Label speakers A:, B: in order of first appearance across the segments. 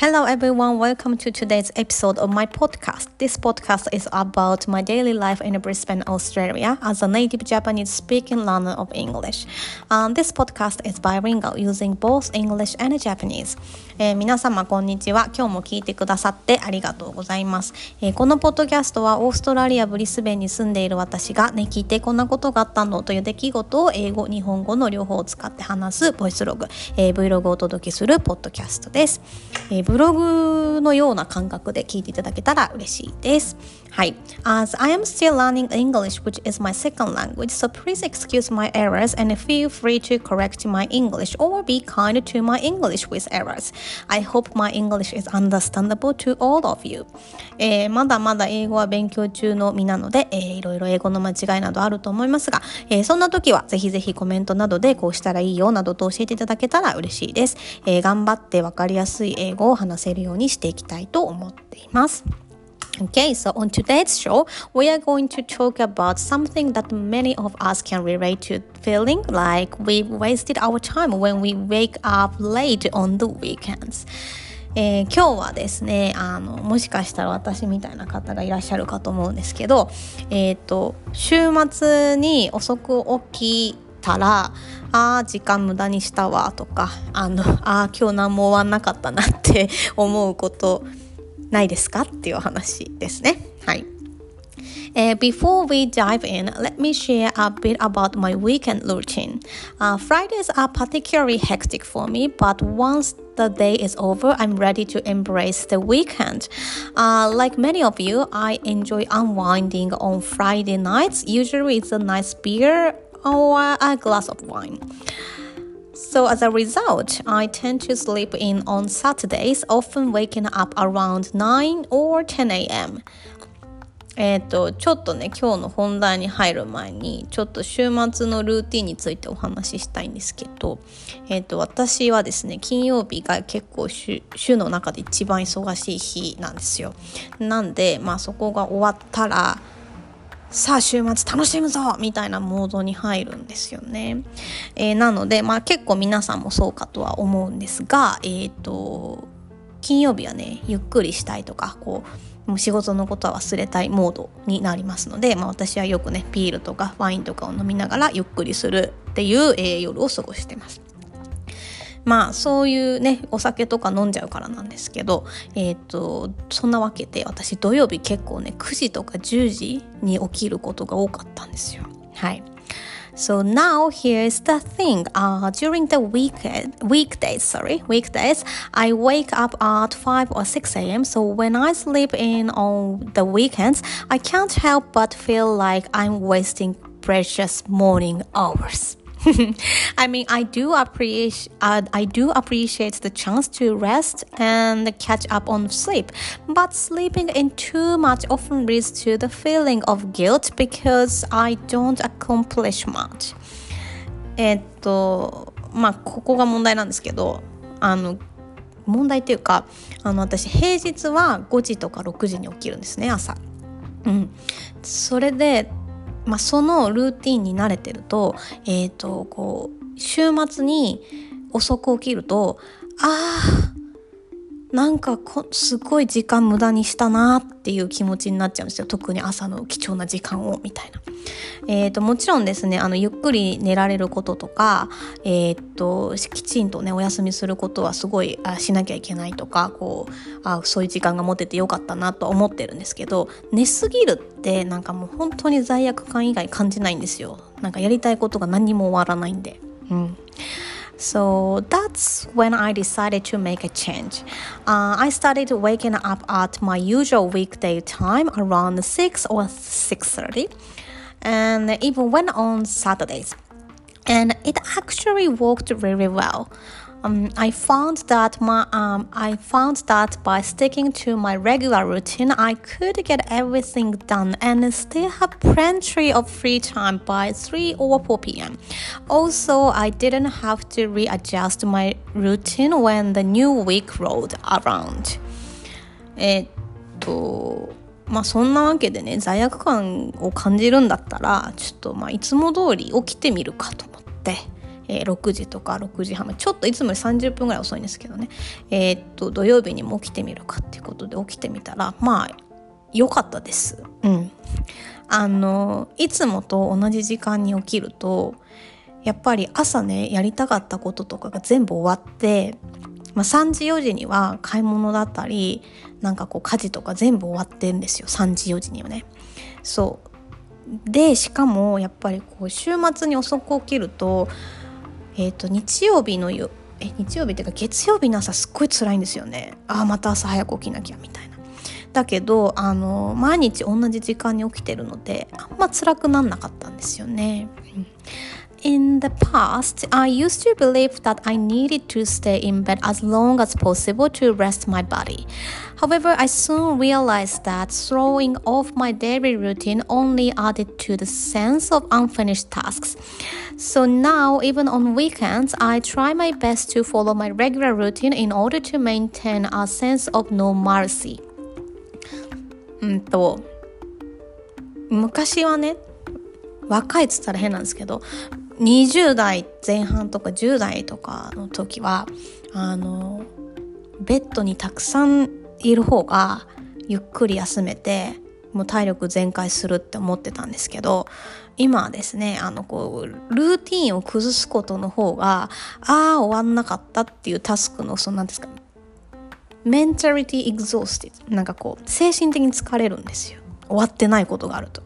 A: Hello everyone, welcome to today's episode of my podcast. This podcast is about my daily life in Brisbane, Australia as a native Japanese speaking learner of English. Um, this podcast is bilingual using both English and Japanese. えー、皆様こんにちは。今日も聞いてくださってありがとうございます、えー、このポッドキャストはオーストラリア・ブリスベンに住んでいる私がね、聞いてこんなことがあったのという出来事を英語、日本語の両方を使って話すボイスログ、えー、Vlog をお届けするポッドキャストです。えーブログのような感覚で聞いていただけたら嬉しいです。はい。As I am still learning English, which is my second language, so please excuse my errors and feel free to correct my English or be kind to my English with errors. I hope my English is understandable to all of you. えー、まだまだ英語は勉強中の身なので、えー、いろいろ英語の間違いなどあると思いますが、えー、そんな時はぜひぜひコメントなどでこうしたらいいよなどと教えていただけたら嬉しいです。えー、頑張ってわかりやすい英語を話せるようにしていきたいと思っています。Okay, so on today's show, we are going to talk about something that many of us can relate to feeling like we wasted our time when we wake up late on the weekends. えー、今日はですねあのもしかしたら私みたいな方がいらっしゃるかと思うんですけど、えーと、週末に遅く起きたらあー時間無駄にしたわとかあのあ今日何も終わんなかったなって思うことないですかっていう話ですね。はい。Uh, before we dive in, let me share a bit about my weekend routine. Uh, Fridays are particularly hectic for me, but once the day is over, I'm ready to embrace the weekend. Uh, like many of you, I enjoy unwinding on Friday nights. Usually, it's a nice beer or a glass of wine. So as a result, I tend to sleep in on Saturdays, often waking up around 9 or 10 a.m. えっ、と、ちょっとね、今日の本題に入る前に、ちょっと週末のルーティンについてお話ししたいんですけど、えっ、と、私はですね、金曜日が結構週の中で一番忙しい日なんですよ。なんで、まあそこが終わったら、さあ週末楽しむぞみたいなモードに入るんですよね。えー、なので、まあ結構皆さんもそうかとは思うんですが、えっ、ー、と、金曜日はね、ゆっくりしたいとか、こう、もう仕事のことは忘れたいモードになりますので、まあ私はよくね、ビールとかワインとかを飲みながらゆっくりするっていう、えー、夜を過ごしてます。まあそういうねお酒とか飲んじゃうからなんですけどえっ、ー、とそんなわけで私土曜日結構ね9時とか10時に起きることが多かったんですよはい So now here's the thing. Uh, during the weekend, weekdays, sorry, weekdays, I wake up at 5 or 6 a.m. So when I sleep in on the weekends, I can't help but feel like I'm wasting precious morning hours. I mean, I do appreciate uh, I do appreciate the chance to rest and catch up on sleep, but sleeping in too much often leads to the feeling of guilt because I don't accomplish much. えっとまあここが問題なんですけど、あの問題っていうか、あの私平日は5時とか6時に起きるんですね朝。うん、それでまあ、そのルーティンに慣れてると,、えーと、こう週末に遅く起きるとああなんかすごい時間無駄にしたなっていう気持ちになっちゃうんですよ特に朝の貴重な時間をみたいな。えーと、もちろんですねあのゆっくり寝られることとか、えーと、きちんとねお休みすることはすごいあしなきゃいけないとかこうあそういう時間が持ててよかったなと思ってるんですけど寝すぎるってなんかもう本当に罪悪感以外感じないんですよ。なんかやりたいことが何にも終わらないんで。うん So that's when I decided to make a change. Uh, I started waking up at my usual weekday time around 6 or 6.30 and even went on Saturdays. And it actually worked really well Um, I found that my um, I found that by sticking to my regular routine, I could get everything done and still have plenty of free time by 3 or 4 p.m. Also, I didn't have to readjust my routine when the new week rolled around. えっとまあそんなわけでね罪悪感を感じるんだったらちょっとまあいつも通り起きてみるかと思って。 えー、6時とか6時半ちょっといつもより30分ぐらい遅いんですけどね。えー、っと土曜日にも起きてみるかっていうことで起きてみたらまあ良かったです。うん。あのいつもと同じ時間に起きるとやっぱり朝ねやりたかったこととかが全部終わって、まあ、3時4時には買い物だったりなんかこう家事とか全部終わってんですよ。3時4時にはね。そう。でしかもやっぱりこう週末に遅く起きると,、えー、と日曜日の夜え日曜日っていうか月曜日の朝すっごい辛いんですよねああまた朝早く起きなきゃみたいな。だけどあの毎日同じ時間に起きてるのであんま辛くなんなかったんですよね。In the past, I used to believe that I needed to stay in bed as long as possible to rest my body. However, I soon realized that throwing off my daily routine only added to the sense of unfinished tasks. So now, even on weekends, I try my best to follow my regular routine in order to maintain a sense of normalcy. うんと昔はね若いっつったら変なんですけど 20代前半とか10代とかの時はあのベッドにたくさんいる方がゆっくり休めてもう体力全開するって思ってたんですけど今はですねあのこうルーティーンを崩すことの方がああ終わんなかったっていうタスクのその何ですかメンタリティエグゾースティなんかこう精神的に疲れるんですよ終わってないことがあると。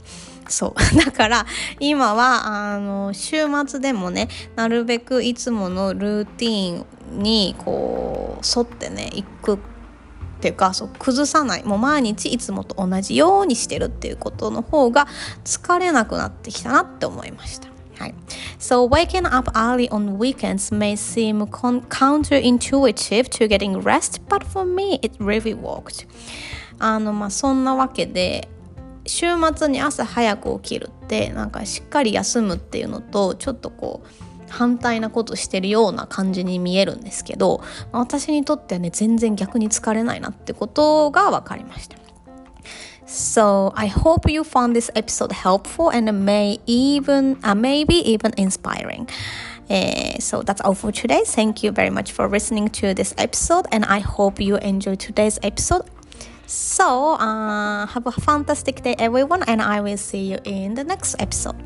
A: そう だから今はあの週末でもねなるべくいつものルーティンにこう沿ってね行くっていうかそう崩さないもう毎日いつもと同じようにしてるっていうことの方が疲れなくなってきたなって思いました。はい、so waking up early on weekends may seem counterintuitive to getting rest, but for me it really worked. あのまあそんなわけで週末に朝早く起きるってなんかしっかり休むっていうのとちょっとこう反対なことしてるような感じに見えるんですけど私にとってはね全然逆に疲れないなってことが分かりました。So I hope you found this episode helpful and may even uh, maybe even inspiring. Uh, so that's all for today. Thank you very much for listening to this episode, and I hope you enjoy today's episode. So, uh, have a fantastic day, everyone, and I will see you in the next episode.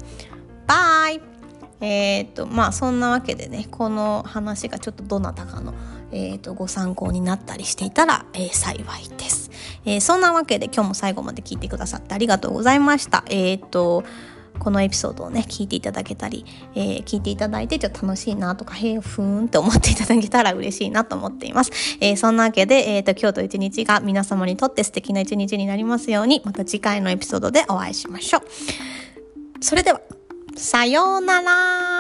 A: Bye! えっとまあそんなわけでねこの話がちょっとどなたかの、えーと、ご参考になったりしていたら、えー、幸いです、えー、そんなわけで今日も最後まで聞いてくださってありがとうございましたえっ、ー、とこのエピソードをね聞いていただけたり、えー、聞いていただいてちょっと楽しいなとかへえふーんって思っていただけたら嬉しいなと思っています、えー、そんなわけで、えーと、今日と一日が皆様にとって素敵な一日になりますようにまた次回のエピソードでお会いしましょう。それではさようなら。